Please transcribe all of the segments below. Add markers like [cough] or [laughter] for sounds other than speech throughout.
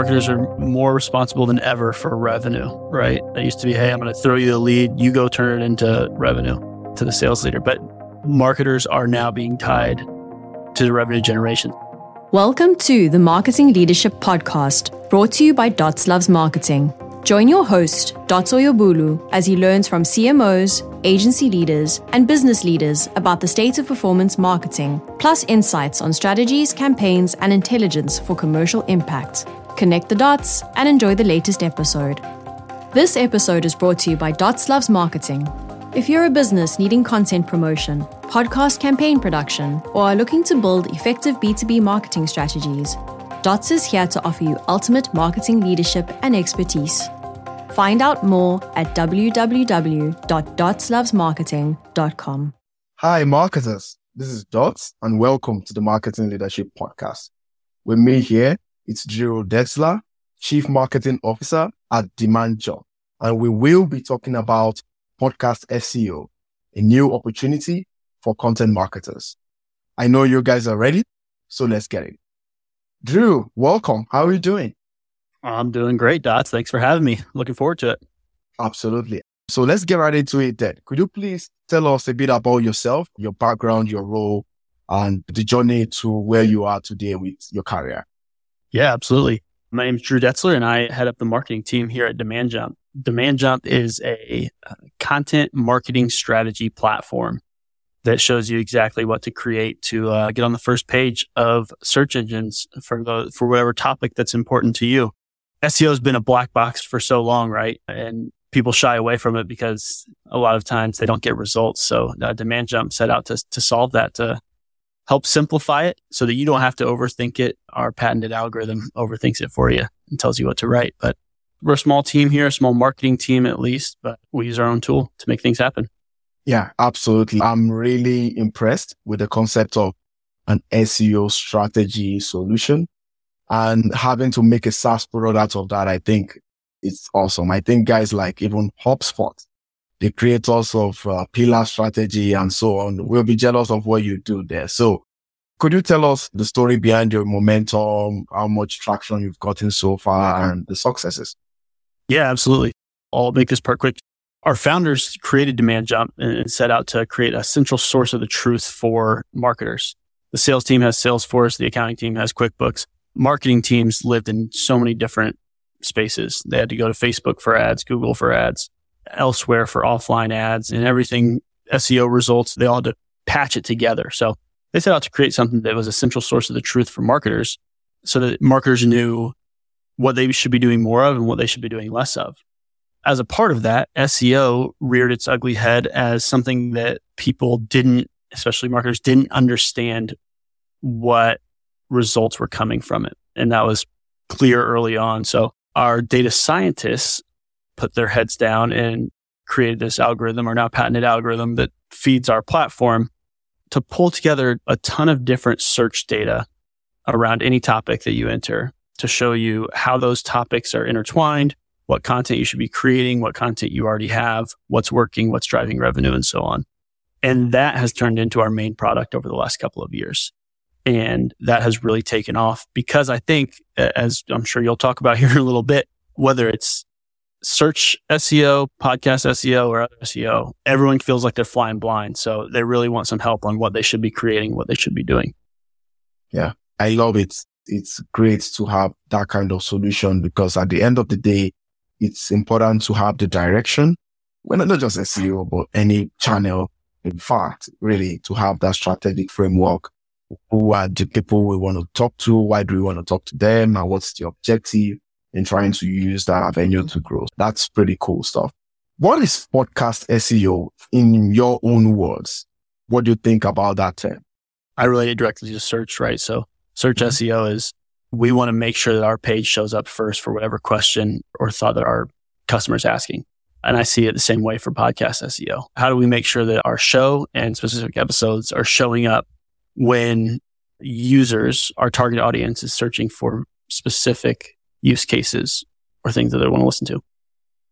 marketers are more responsible than ever for revenue, right? It used to be, hey, I'm going to throw you a lead, you go turn it into revenue to the sales leader. But marketers are now being tied to the revenue generation. Welcome to the Marketing Leadership Podcast, brought to you by Dots Loves Marketing. Join your host, Dots Oyebolu, as he learns from CMOs, agency leaders, and business leaders about the state of performance marketing, plus insights on strategies, campaigns, and intelligence for commercial impact. Connect the dots and enjoy the latest episode. This episode is brought to you by Dots Loves Marketing. If you're a business needing content promotion, podcast campaign production, or are looking to build effective B2B marketing strategies, Dots is here to offer you ultimate marketing leadership and expertise. Find out more at www.dotslovesmarketing.com. Hi, marketers. This is Dots, and welcome to the Marketing Leadership Podcast. With me here, it's Drew Detzler, Chief Marketing Officer at Demand Jump, and we will be talking about podcast SEO, a new opportunity for content marketers. I know you guys are ready, so let's get it. Drew, welcome. How are you doing? I'm doing great, Dots. Thanks for having me. Looking forward to it. Absolutely. So let's get right into it then. Could you please tell us a bit about yourself, your background, your role, and the journey to where you are today with your career? Yeah, absolutely. My name is Drew Detzler and I head up the marketing team here at Demand Jump. Demand Jump is a uh, content marketing strategy platform that shows you exactly what to create to uh, get on the first page of search engines for the, for whatever topic that's important to you. SEO has been a black box for so long, right? And people shy away from it because a lot of times they don't get results. So uh, Demand Jump set out to, to solve that, to help simplify it so that you don't have to overthink it. Our patented algorithm overthinks it for you and tells you what to write. But we're a small team here, a small marketing team at least, but we use our own tool to make things happen. Yeah, absolutely. I'm really impressed with the concept of an SEO strategy solution and having to make a SaaS product out of that. I think it's awesome. I think guys like even HubSpot, the creators of uh, Pillar Strategy and so on, will be jealous of what you do there. So could you tell us the story behind your momentum, how much traction you've gotten so far and the successes? Yeah, absolutely. I'll make this part quick. Our founders created Demand Jump and set out to create a central source of the truth for marketers. The sales team has Salesforce. The accounting team has QuickBooks. Marketing teams lived in so many different spaces. They had to go to Facebook for ads, Google for ads, elsewhere for offline ads and everything SEO results. They all had to patch it together. So they set out to create something that was a central source of the truth for marketers so that marketers knew what they should be doing more of and what they should be doing less of as a part of that, SEO reared its ugly head as something that people didn't, especially marketers, didn't understand what results were coming from it. And that was clear early on. So our data scientists put their heads down and created this algorithm, or now patented algorithm that feeds our platform to pull together a ton of different search data around any topic that you enter to show you how those topics are intertwined, what content you should be creating, what content you already have, what's working, what's driving revenue and so on. And that has turned into our main product over the last couple of years. And that has really taken off because I think, as I'm sure you'll talk about [laughs] here in a little bit, whether it's search SEO, podcast SEO, or other SEO, everyone feels like they're flying blind. So they really want some help on what they should be creating, what they should be doing. Yeah, I love it. It's great to have that kind of solution because at the end of the day, it's important to have the direction. Well, not just SEO, but any channel. In fact, really to have that strategic framework. Who are the people we want to talk to? Why do we want to talk to them? And what's the objective in trying to use that avenue to grow? That's pretty cool stuff. What is podcast SEO in your own words? What do you think about that term? I relate it directly to search, right? So search mm-hmm. SEO is we want to make sure that our page shows up first for whatever question or thought that our customers asking. And I see it the same way for podcast SEO. How do we make sure that our show and specific episodes are showing up when users, our target audience is searching for specific use cases or things that they want to listen to?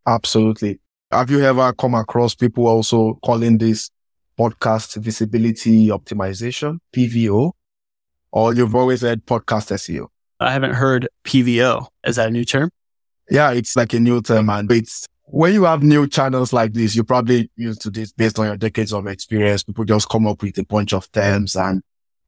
Absolutely. Have you ever come across people also calling this podcast visibility optimization, PVO, or you've always heard podcast SEO? I haven't heard PVO. Is that a new term? Yeah, it's like a new term and it's when you have new channels like this, you're probably used to this based on your decades of experience. People just come up with a bunch of terms and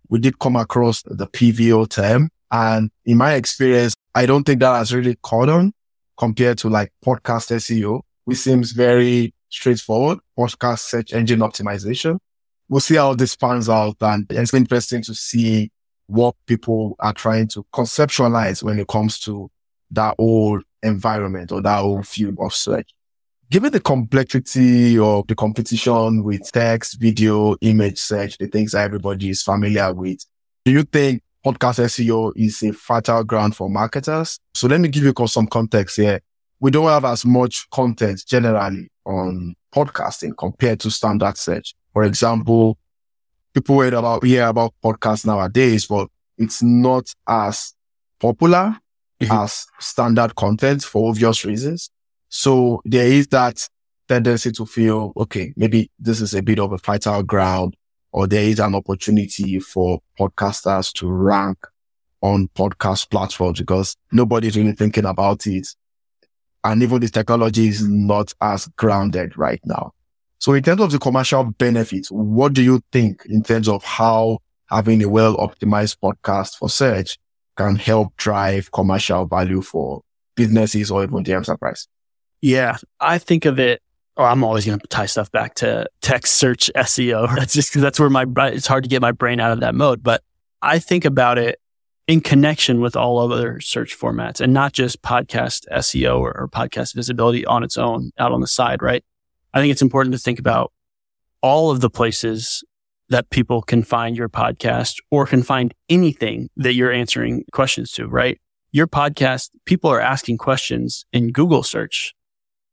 we did come across the PVO term. And in my experience, I don't think that has really caught on compared to like podcast SEO, which seems very straightforward. Podcast search engine optimization. We'll see how this pans out. And it's interesting to see what people are trying to conceptualize when it comes to that whole environment or that whole field of search. Given the complexity of the competition with text, video, image search, the things that everybody is familiar with, do you think podcast SEO is a fertile ground for marketers? So let me give you some context here. We don't have as much content generally on podcasting compared to standard search. For example, people hear about, hear about podcasts nowadays, but it's not as popular mm-hmm. as standard content for obvious reasons. So there is that tendency to feel, okay, maybe this is a bit of a fertile ground or there is an opportunity for podcasters to rank on podcast platforms because nobody's really thinking about it. And even this technology is not as grounded right now. So in terms of the commercial benefits, what do you think in terms of how having a well optimized podcast for search can help drive commercial value for businesses or even the enterprise? Yeah, I think of it. Or I'm always going to tie stuff back to text search SEO. [laughs] That's just because that's where my it's hard to get my brain out of that mode. But I think about it in connection with all other search formats and not just podcast SEO or, or podcast visibility on its own out on the side, right? I think it's important to think about all of the places that people can find your podcast or can find anything that you're answering questions to, right? Your podcast, people are asking questions in Google search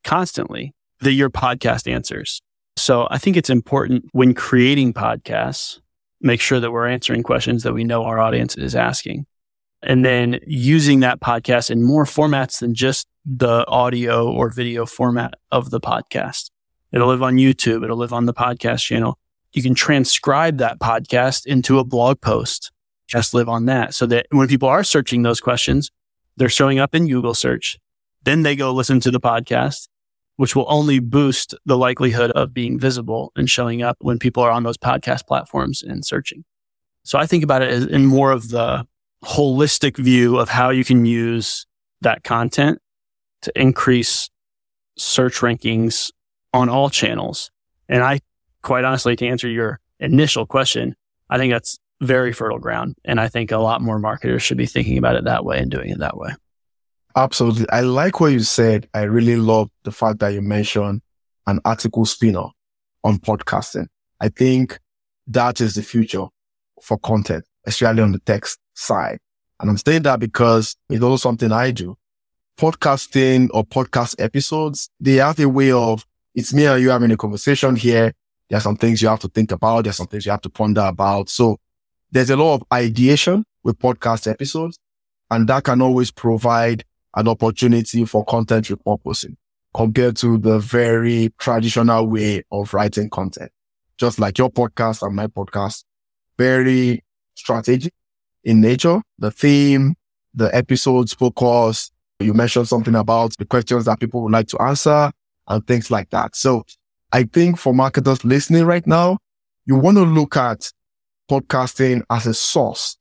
constantly that your podcast answers. So I think it's important when creating podcasts, make sure that we're answering questions that we know our audience is asking. And then using that podcast in more formats than just the audio or video format of the podcast. It'll live on YouTube. It'll live on the podcast channel you can transcribe that podcast into a blog post. Just live on that so that when people are searching those questions, they're showing up in Google search. Then they go listen to the podcast, which will only boost the likelihood of being visible and showing up when people are on those podcast platforms and searching. So I think about it as in more of the holistic view of how you can use that content to increase search rankings on all channels. And I quite honestly, to answer your initial question, I think that's very fertile ground. And I think a lot more marketers should be thinking about it that way and doing it that way. Absolutely. I like what you said. I really love the fact that you mentioned an article spinner on podcasting. I think that is the future for content, especially on the text side. And I'm saying that because it's also something I do. Podcasting or podcast episodes, they have a way of, it's me and you having a conversation here. There are some things you have to think about. There's some things you have to ponder about. So there's a lot of ideation with podcast episodes and that can always provide an opportunity for content repurposing compared to the very traditional way of writing content. Just like your podcast and my podcast, very strategic in nature. The theme, the episodes focus. You mentioned something about the questions that people would like to answer and things like that. So I think for marketers listening right now, you want to look at podcasting as a source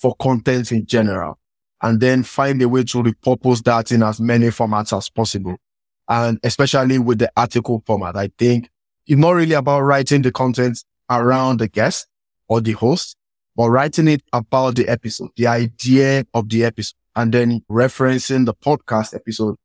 for content in general and then find a way to repurpose that in as many formats as possible. And especially with the article format, I think it's not really about writing the content around the guest or the host, but writing it about the episode, the idea of the episode, and then referencing the podcast episode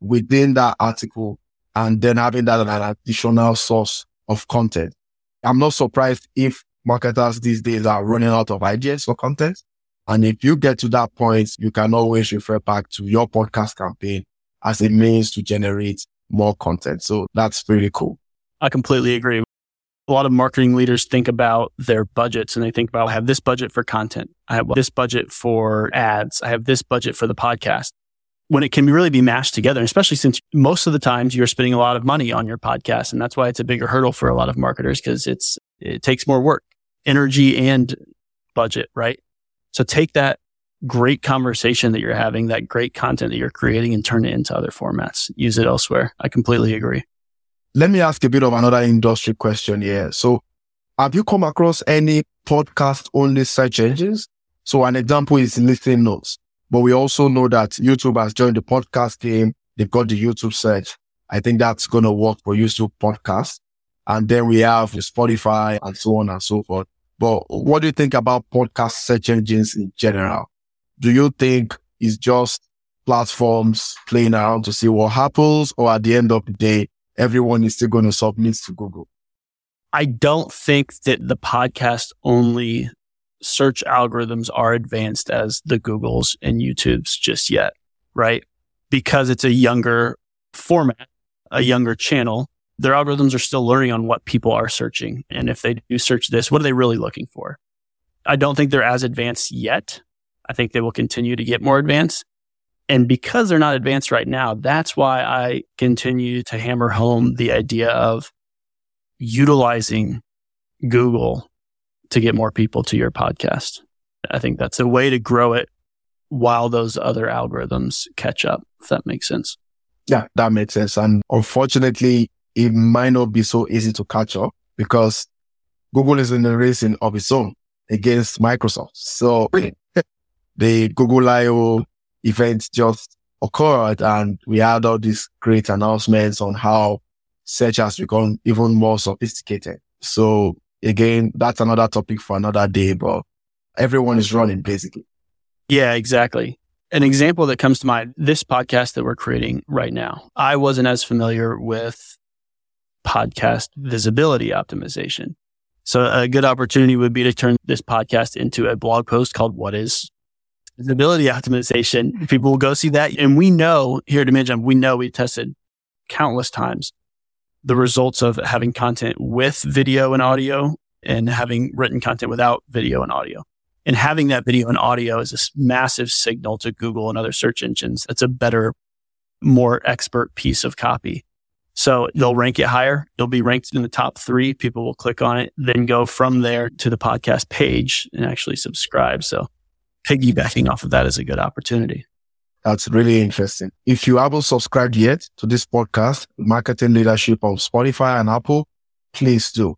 within that article and then having that as an additional source of content. I'm not surprised if marketers these days are running out of ideas for content. And if you get to that point, you can always refer back to your podcast campaign as a means to generate more content. So that's pretty cool. I completely agree. A lot of marketing leaders think about their budgets and they think about, I have this budget for content. I have this budget for ads. I have this budget for the podcast when it can really be mashed together, especially since most of the times you're spending a lot of money on your podcast. And that's why it's a bigger hurdle for a lot of marketers because it's, it takes more work, energy and budget, right? So take that great conversation that you're having, that great content that you're creating and turn it into other formats. Use it elsewhere. I completely agree. Let me ask a bit of another industry question here. So have you come across any podcast only search engines? So an example is Listen Notes, but we also know that YouTube has joined the podcast game. They've got the YouTube search. I think that's going to work for YouTube podcast. And then we have Spotify and so on and so forth. But what do you think about podcast search engines in general? Do you think it's just platforms playing around to see what happens? Or at the end of the day, everyone is still going to submit to Google? I don't think that the podcast only search algorithms are advanced as the Googles and YouTubes just yet, right? Because it's a younger format, a younger channel. Their algorithms are still learning on what people are searching. And if they do search this, what are they really looking for? I don't think they're as advanced yet. I think they will continue to get more advanced. And because they're not advanced right now, that's why I continue to hammer home the idea of utilizing Google to get more people to your podcast. I think that's a way to grow it while those other algorithms catch up, if that makes sense. Yeah, that makes sense. And unfortunately, it might not be so easy to catch up because Google is in a race of its own against Microsoft. So [laughs] the Google I.O. event just occurred and we had all these great announcements on how search has become even more sophisticated. So again, that's another topic for another day, but everyone is running basically. Yeah, exactly. An example that comes to mind, this podcast that we're creating right now, I wasn't as familiar with podcast visibility optimization. So a good opportunity would be to turn this podcast into a blog post called What is Visibility Optimization? People will go see that. And we know here at Demand we know we tested countless times the results of having content with video and audio and having written content without video and audio. And having that video and audio is a massive signal to Google and other search engines. It's a better, more expert piece of copy. So they'll rank it higher. You'll be ranked in the top three. People will click on it, then go from there to the podcast page and actually subscribe. So piggybacking off of that is a good opportunity. That's really interesting. If you haven't subscribed yet to this podcast, Marketing Leadership on Spotify and Apple, please do.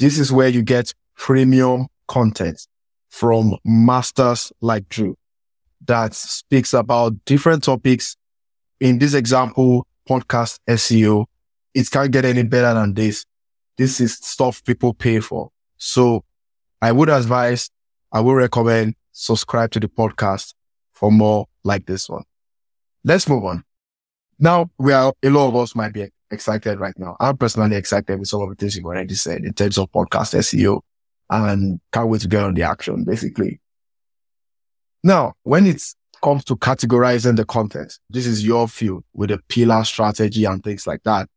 This is where you get premium content from masters like Drew that speaks about different topics. In this example, podcast SEO, it can't get any better than this. This is stuff people pay for. So I would advise, I would recommend subscribe to the podcast for more like this one. Let's move on. Now we are, a lot of us might be excited right now. I'm personally excited with some of the things you've already said in terms of podcast SEO and can't wait to get on the action basically. Now, when it comes to categorizing the content, this is your field with a pillar strategy and things like that.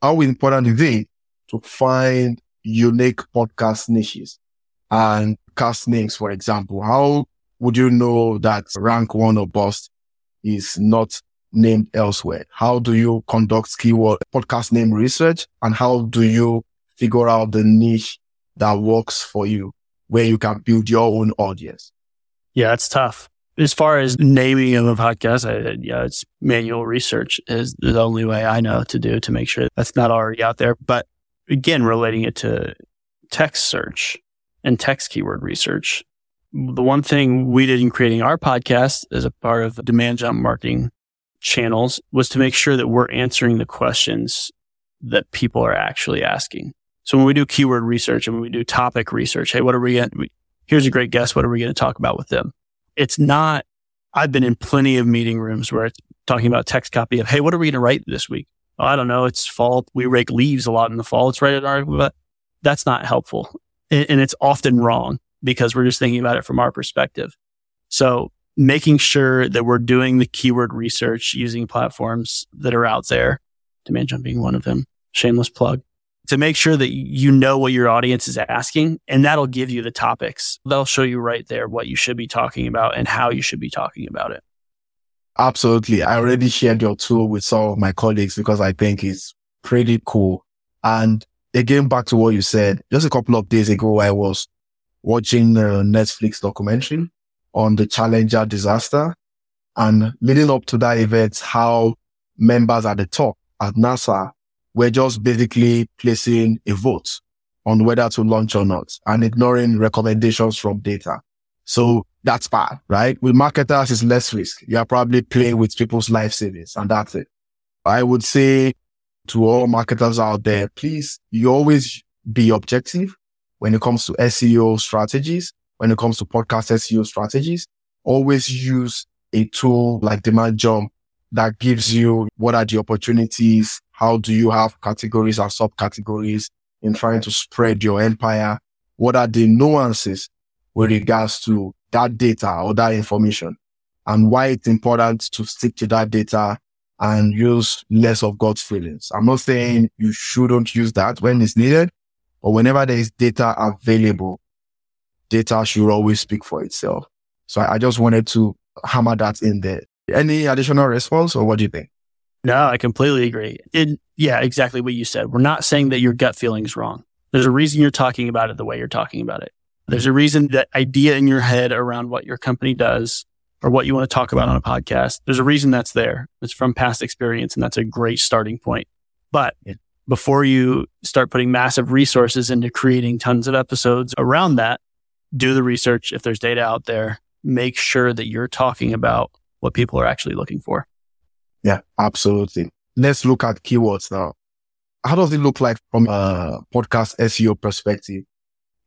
How important is it to find unique podcast niches and cast names, for example? How would you know that rank one or bust is not named elsewhere? How do you conduct keyword podcast name research? And how do you figure out the niche that works for you where you can build your own audience? Yeah, it's tough. As far as naming of a podcast, I, yeah, it's manual research is the only way I know to do to make sure that's not already out there. But again, relating it to text search and text keyword research, the one thing we did in creating our podcast as a part of demand jump marketing channels was to make sure that we're answering the questions that people are actually asking. So when we do keyword research and when we do topic research, hey, what are we here's a great guest. What are we going to talk about with them? It's not, I've been in plenty of meeting rooms where it's talking about text copy of, hey, what are we going to write this week? I don't know. It's fall. We rake leaves a lot in the fall. Let's write an article, but that's not helpful. And it's often wrong because we're just thinking about it from our perspective. So making sure that we're doing the keyword research using platforms that are out there, demand jump being one of them, shameless plug, to make sure that you know what your audience is asking and that'll give you the topics. They'll show you right there what you should be talking about and how you should be talking about it. Absolutely. I already shared your tool with some of my colleagues because I think it's pretty cool. And again, back to what you said, just a couple of days ago, I was watching the Netflix documentary on the Challenger disaster and leading up to that event, how members at the top at NASA were just basically placing a vote on whether to launch or not and ignoring recommendations from data. So that's bad, right? With marketers, it's less risk. You are probably playing with people's life savings and that's it. I would say to all marketers out there, please, you always be objective when it comes to SEO strategies, when it comes to podcast SEO strategies. Always use a tool like Demand Jump that gives you what are the opportunities? How do you have categories or subcategories in trying to spread your empire? What are the nuances with regards to that data or that information and why it's important to stick to that data and use less of God's feelings. I'm not saying you shouldn't use that when it's needed, but whenever there is data available, data should always speak for itself. So I, I just wanted to hammer that in there. Any additional response or what do you think? No, I completely agree. It, yeah, exactly what you said. We're not saying that your gut feeling is wrong. There's a reason you're talking about it the way you're talking about it. There's a reason that idea in your head around what your company does or what you want to talk about on a podcast. There's a reason that's there. It's from past experience and that's a great starting point. But before you start putting massive resources into creating tons of episodes around that, do the research. If there's data out there, make sure that you're talking about what people are actually looking for. Yeah, absolutely. Let's look at keywords now. How does it look like from a podcast SEO perspective?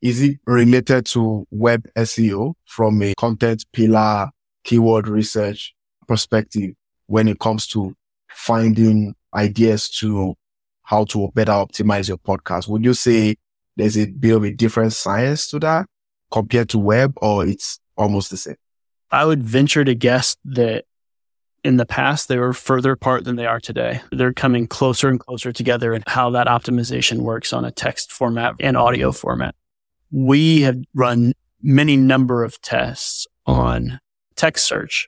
Is it related to web SEO from a content pillar keyword research perspective when it comes to finding ideas to how to better optimize your podcast? Would you say there's a bit of a different science to that compared to web or it's almost the same? I would venture to guess that in the past, they were further apart than they are today. They're coming closer and closer together and how that optimization works on a text format and audio format. We have run many number of tests on text search.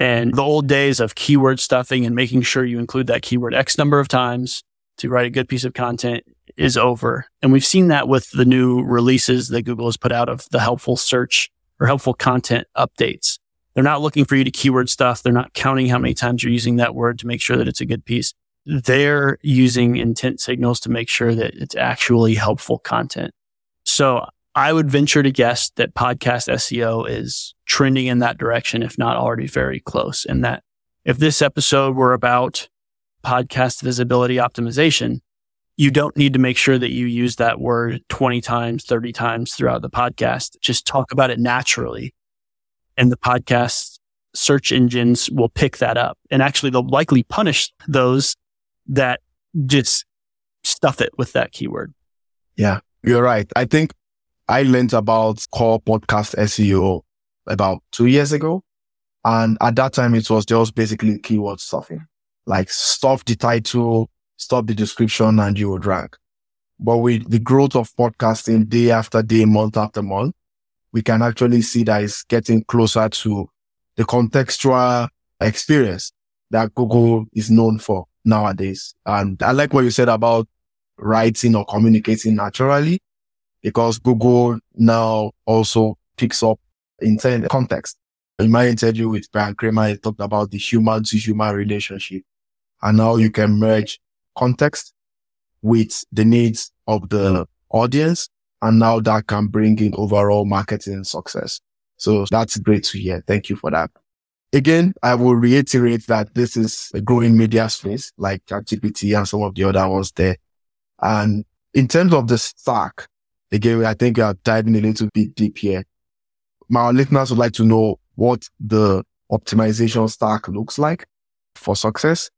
And the old days of keyword stuffing and making sure you include that keyword X number of times to write a good piece of content is over. And we've seen that with the new releases that Google has put out of the helpful search or helpful content updates. They're not looking for you to keyword stuff. They're not counting how many times you're using that word to make sure that it's a good piece. They're using intent signals to make sure that it's actually helpful content. So I would venture to guess that podcast SEO is trending in that direction, if not already very close. And that if this episode were about podcast visibility optimization, you don't need to make sure that you use that word 20 times, 30 times throughout the podcast. Just talk about it naturally. And the podcast search engines will pick that up. And actually, they'll likely punish those that just stuff it with that keyword. Yeah, you're right. I think I learned about core podcast SEO about two years ago. And at that time, it was just basically keyword stuffing, like stuff the title, stop the description and you would rank. But with the growth of podcasting day after day, month after month, we can actually see that it's getting closer to the contextual experience that Google is known for nowadays. And I like what you said about writing or communicating naturally because Google now also picks up intent context. In my interview with Bryan Kramer, I talked about the human to human relationship. And now you can merge context with the needs of the hmm. audience. And now that can bring in overall marketing success. So that's great to hear. Thank you for that. Again, I will reiterate that this is a growing media space like ChatGPT and some of the other ones there. And in terms of the stack, Again, I think we are diving a little bit deep here. My listeners would like to know what the optimization stack looks like for success.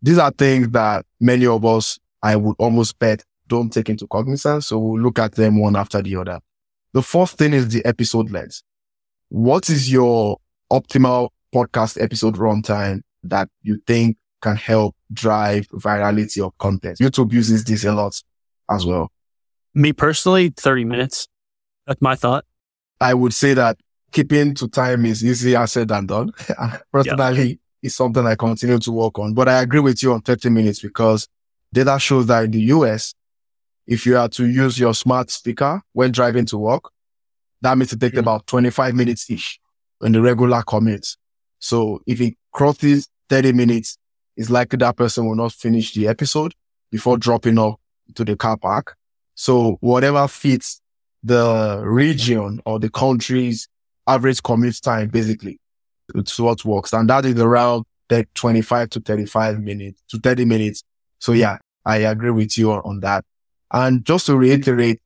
These are things that many of us, I would almost bet, don't take into cognizance. So we'll look at them one after the other. The fourth thing is the episode length. What is your optimal podcast episode runtime that you think can help drive virality of content? YouTube uses this a lot as well. Me personally, 30 minutes. That's my thought. I would say that keeping to time is easier said than done. [laughs] Personally, it's something I continue to work on. But I agree with you on 30 minutes because data shows that in the US, if you are to use your smart speaker when driving to work, that means it takes mm-hmm. about 25 minutes each. in the regular commute. So if it crosses 30 minutes, it's likely that person will not finish the episode before dropping off to the car park. So whatever fits the region or the country's average commute time, basically, it's what works. And that is around that 25 to 35 minutes to 30 minutes. So yeah, I agree with you on that. And just to reiterate,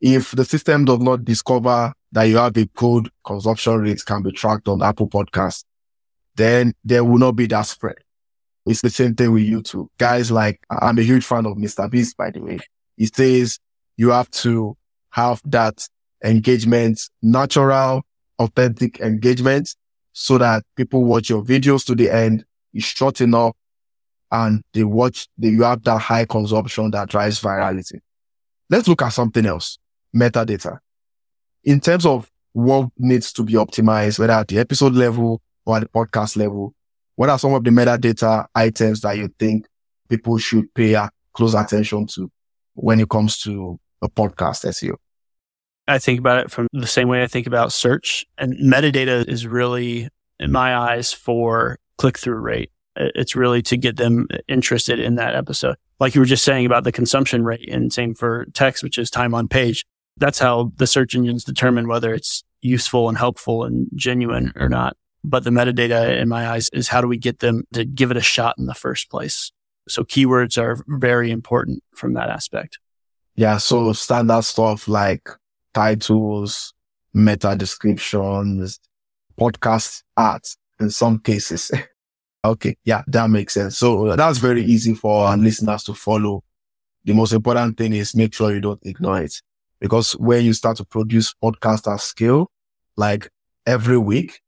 if the system does not discover that you have a good consumption rate can be tracked on Apple Podcasts, then there will not be that spread. It's the same thing with YouTube. Guys like, I'm a huge fan of Mr. Beast, by the way. He says you have to have that engagement, natural, authentic engagement so that people watch your videos to the end. It's short enough and they watch, they, you have that high consumption that drives virality. Let's look at something else. Metadata. In terms of what needs to be optimized, whether at the episode level or at the podcast level, what are some of the metadata items that you think people should pay close attention to when it comes to a podcast SEO? I think about it from the same way I think about search and metadata is really in my eyes for click through rate. It's really to get them interested in that episode. Like you were just saying about the consumption rate and same for text, which is time on page. That's how the search engines determine whether it's useful and helpful and genuine or not. But the metadata in my eyes is how do we get them to give it a shot in the first place? So keywords are very important from that aspect. Yeah. So standard stuff like titles, meta descriptions, podcast art in some cases. [laughs] okay. Yeah. That makes sense. So that's very easy for our listeners to follow. The most important thing is make sure you don't ignore it because when you start to produce podcast at scale, like every week,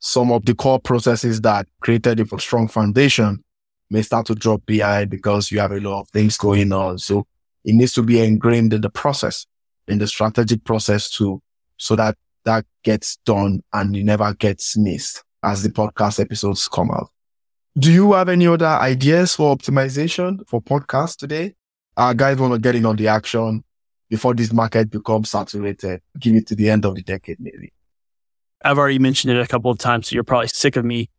some of the core processes that created a strong foundation may start to drop behind because you have a lot of things going on. So it needs to be ingrained in the process, in the strategic process too, so that that gets done and it never gets missed as the podcast episodes come out. Do you have any other ideas for optimization for podcasts today? Our guys want to get in on the action before this market becomes saturated, give it to the end of the decade, maybe. I've already mentioned it a couple of times, so you're probably sick of me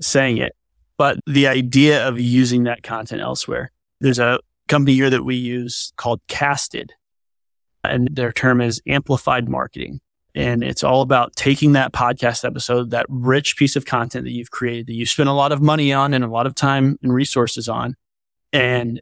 saying it. But the idea of using that content elsewhere, there's a company here that we use called Casted, and their term is amplified marketing. And it's all about taking that podcast episode, that rich piece of content that you've created, that you spent a lot of money on and a lot of time and resources on, and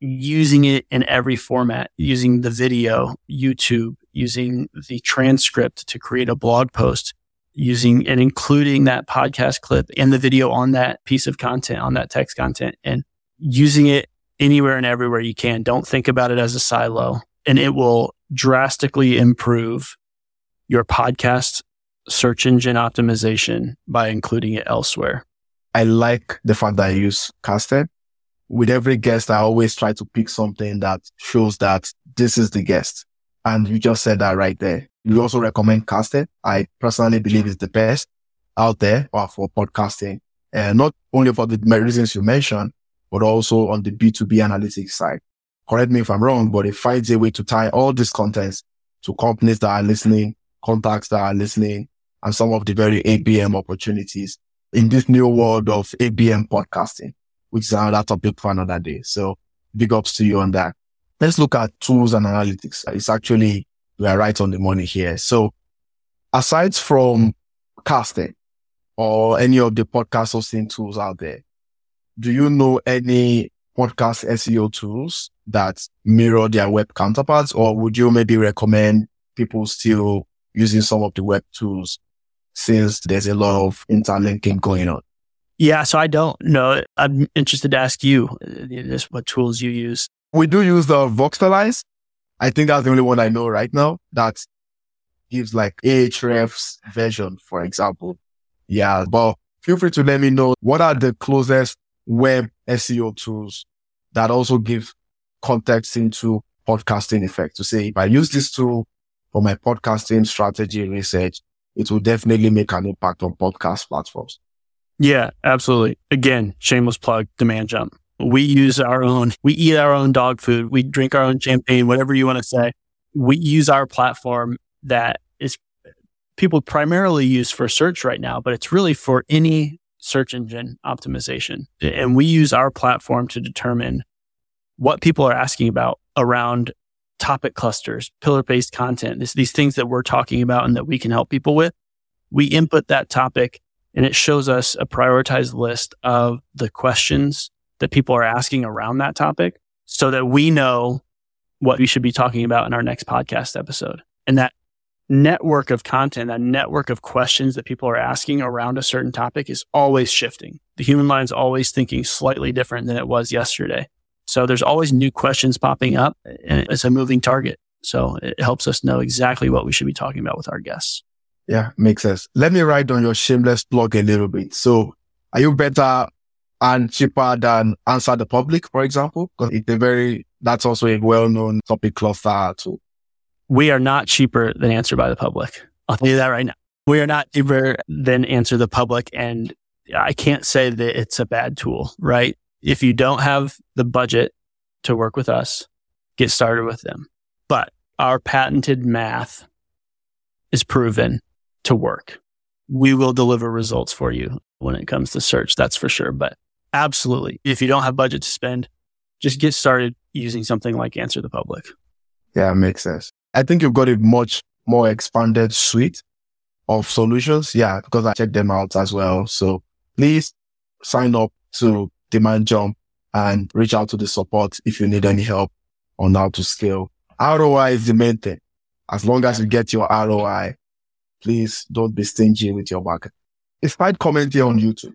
using it in every format, using the video, YouTube, using the transcript to create a blog post, using and including that podcast clip and the video on that piece of content, on that text content and using it anywhere and everywhere you can. Don't think about it as a silo and it will drastically improve your podcast search engine optimization by including it elsewhere. I like the fact that I use Casted. With every guest, I always try to pick something that shows that this is the guest. And you just said that right there. You also recommend Casted. I personally believe it's the best out there for podcasting. And not only for the reasons you mentioned, but also on the B2B analytics side. Correct me if I'm wrong, but it finds a way to tie all these contents to companies that are listening, contacts that are listening, and some of the very ABM opportunities in this new world of ABM podcasting, which is another topic for another day. So big ups to you on that. Let's look at tools and analytics. It's actually we are right on the money here. So aside from casting or any of the podcast hosting tools out there, do you know any podcast SEO tools that mirror their web counterparts or would you maybe recommend people still using some of the web tools since there's a lot of interlinking going on? Yeah, so I don't know. I'm interested to ask you just what tools you use. We do use the Voxalyze I think that's the only one I know right now that gives like Ahrefs version, for example. Yeah, but feel free to let me know what are the closest web SEO tools that also give context into podcasting effect to say, if I use this tool for my podcasting strategy research, it will definitely make an impact on podcast platforms. Yeah, absolutely. Again, shameless plug, demand jump. We use our own, we eat our own dog food. We drink our own champagne, whatever you want to say. We use our platform that is people primarily use for search right now, but it's really for any search engine optimization. And we use our platform to determine what people are asking about around topic clusters, pillar based content, this, these things that we're talking about and that we can help people with. We input that topic and it shows us a prioritized list of the questions that people are asking around that topic so that we know what we should be talking about in our next podcast episode. And that network of content, that network of questions that people are asking around a certain topic is always shifting. The human mind is always thinking slightly different than it was yesterday. So there's always new questions popping up and it's a moving target. So it helps us know exactly what we should be talking about with our guests. Yeah, makes sense. Let me write on your shameless plug a little bit. So are you better and cheaper than answer the public, for example? Because it's a very, that's also a well-known topic cluster too. We are not cheaper than answer by the public. I'll tell you that right now. We are not cheaper than answer the public. And I can't say that it's a bad tool, right? If you don't have the budget to work with us, get started with them. But our patented math is proven to work. We will deliver results for you when it comes to search. That's for sure. But absolutely, if you don't have budget to spend, just get started using something like Answer the Public. Yeah, it makes sense. I think you've got a much more expanded suite of solutions. Yeah, because I checked them out as well. So please sign up to Demand Jump and reach out to the support if you need any help on how to scale. ROI is the main thing. As long as you get your ROI, please don't be stingy with your market. Despite commenting on YouTube,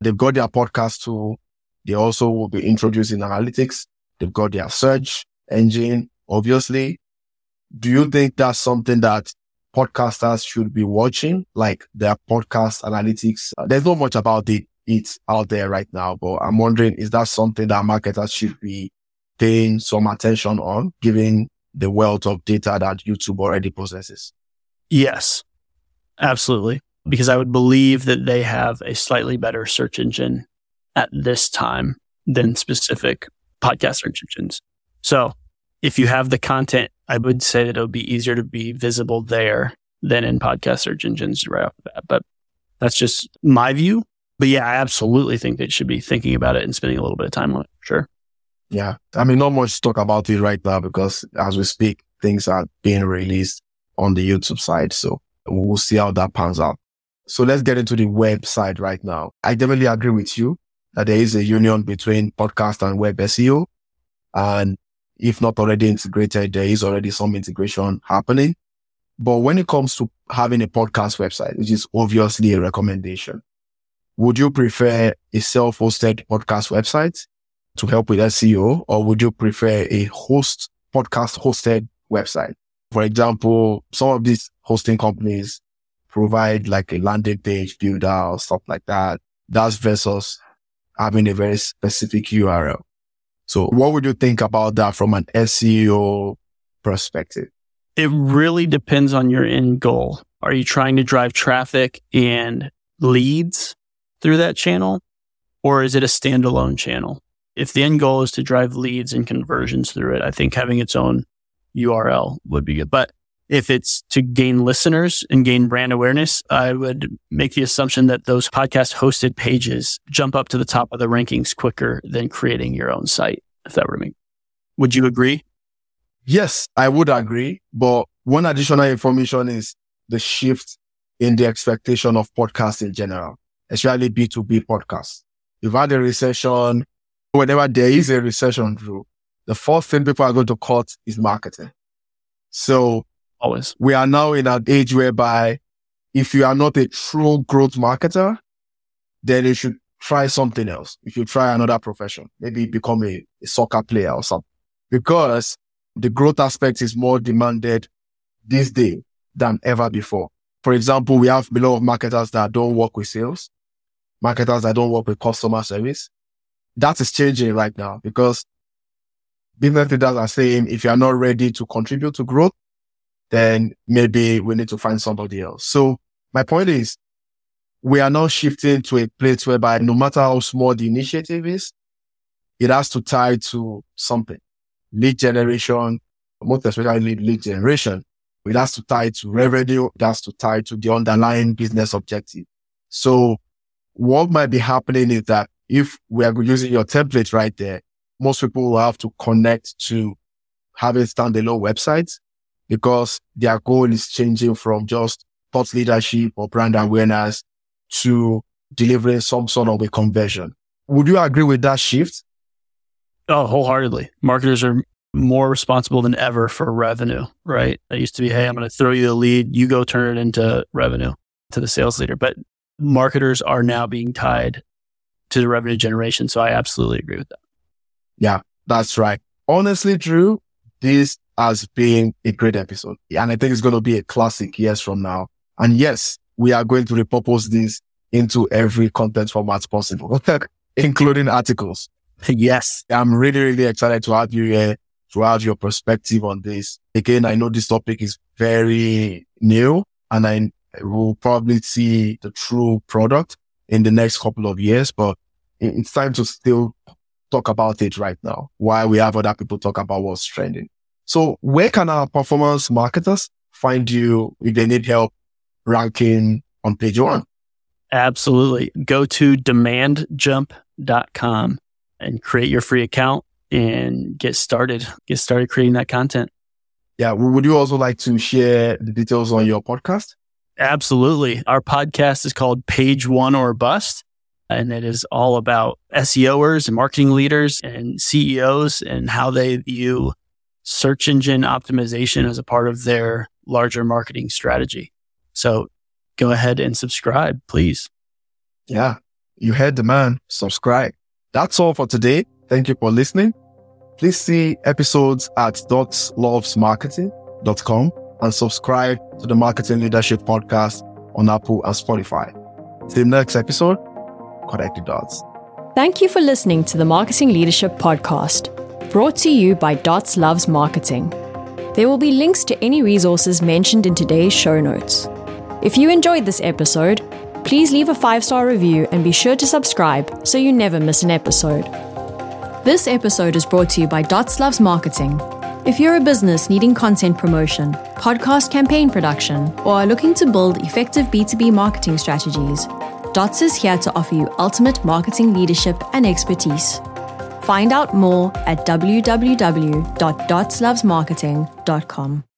they've got their podcast tool. They also will be introducing analytics. They've got their search engine, obviously. Do you think that's something that podcasters should be watching, like their podcast analytics? Uh, there's not much about it, it out there right now, but I'm wondering, is that something that marketers should be paying some attention on, given the wealth of data that YouTube already possesses? Yes. Absolutely. Because I would believe that they have a slightly better search engine at this time than specific podcast search engines. So if you have the content, I would say that it would be easier to be visible there than in podcast search engines right off the bat. But that's just my view. But yeah, I absolutely think they should be thinking about it and spending a little bit of time on it. Sure. Yeah. I mean, not much talk about it right now because as we speak, things are being released on the YouTube side. So We'll see how that pans out. So let's get into the website right now. I definitely agree with you that there is a union between podcast and web SEO. And if not already integrated, there is already some integration happening. But when it comes to having a podcast website, which is obviously a recommendation, would you prefer a self-hosted podcast website to help with SEO or would you prefer a host podcast hosted website? For example, some of these hosting companies provide like a landing page builder or stuff like that. That's versus having a very specific URL. So what would you think about that from an SEO perspective? It really depends on your end goal. Are you trying to drive traffic and leads through that channel? Or is it a standalone channel? If the end goal is to drive leads and conversions through it, I think having its own URL would be good. But if it's to gain listeners and gain brand awareness, I would make the assumption that those podcast hosted pages jump up to the top of the rankings quicker than creating your own site, if that were me. Would you agree? Yes, I would agree. But one additional information is the shift in the expectation of podcasts in general, especially B2B podcasts. You've had a recession. Whenever there is a recession, Drew, the first thing people are going to cut is marketing. So always we are now in an age whereby if you are not a true growth marketer, then you should try something else. You should try another profession, maybe become a, a soccer player or something because the growth aspect is more demanded this day than ever before. For example, we have a lot of marketers that don't work with sales, marketers that don't work with customer service. That is changing right now because business leaders are saying if you are not ready to contribute to growth, then maybe we need to find somebody else. So my point is we are now shifting to a place whereby no matter how small the initiative is, it has to tie to something. Lead generation, most especially lead, generation. It has to tie to revenue. It has to tie to the underlying business objective. So what might be happening is that if we are using your template right there, most people will have to connect to having standalone websites because their goal is changing from just thought leadership or brand awareness to delivering some sort of a conversion. Would you agree with that shift? Oh, wholeheartedly. Marketers are more responsible than ever for revenue, right? It used to be, hey, I'm going to throw you the lead, you go turn it into revenue to the sales leader. But marketers are now being tied to the revenue generation. So I absolutely agree with that. Yeah, that's right. Honestly, Drew, this has being a great episode. And I think it's going to be a classic years from now. And yes, we are going to repurpose this into every content format possible, [laughs] including articles. Yes. I'm really, really excited to have you here to have your perspective on this. Again, I know this topic is very new and I will probably see the true product in the next couple of years, but it's time to still talk about it right now while we have other people talk about what's trending. So where can our performance marketers find you if they need help ranking on page one? Absolutely. Go to demandjump.com and create your free account and get started. Get started creating that content. Yeah. Would you also like to share the details on your podcast? Absolutely. Our podcast is called Page One or Bust, and it is all about SEOers and marketing leaders and CEOs and how they view search engine optimization as a part of their larger marketing strategy. So go ahead and subscribe, please. Yeah. You heard the man. Subscribe. That's all for today. Thank you for listening. Please see episodes at dotslovesmarketing.com and subscribe to the Marketing Leadership Podcast on Apple and Spotify. Till next episode, connect the dots. Thank you for listening to the Marketing Leadership Podcast, brought to you by Dots Loves Marketing. There will be links to any resources mentioned in today's show notes. If you enjoyed this episode, please leave a five star review and be sure to subscribe so you never miss an episode. This episode is brought to you by Dots Loves Marketing. If you're a business needing content promotion, podcast campaign production, or are looking to build effective B2B marketing strategies, Dots is here to offer you ultimate marketing leadership and expertise. Find out more at www.dotslovesmarketing.com.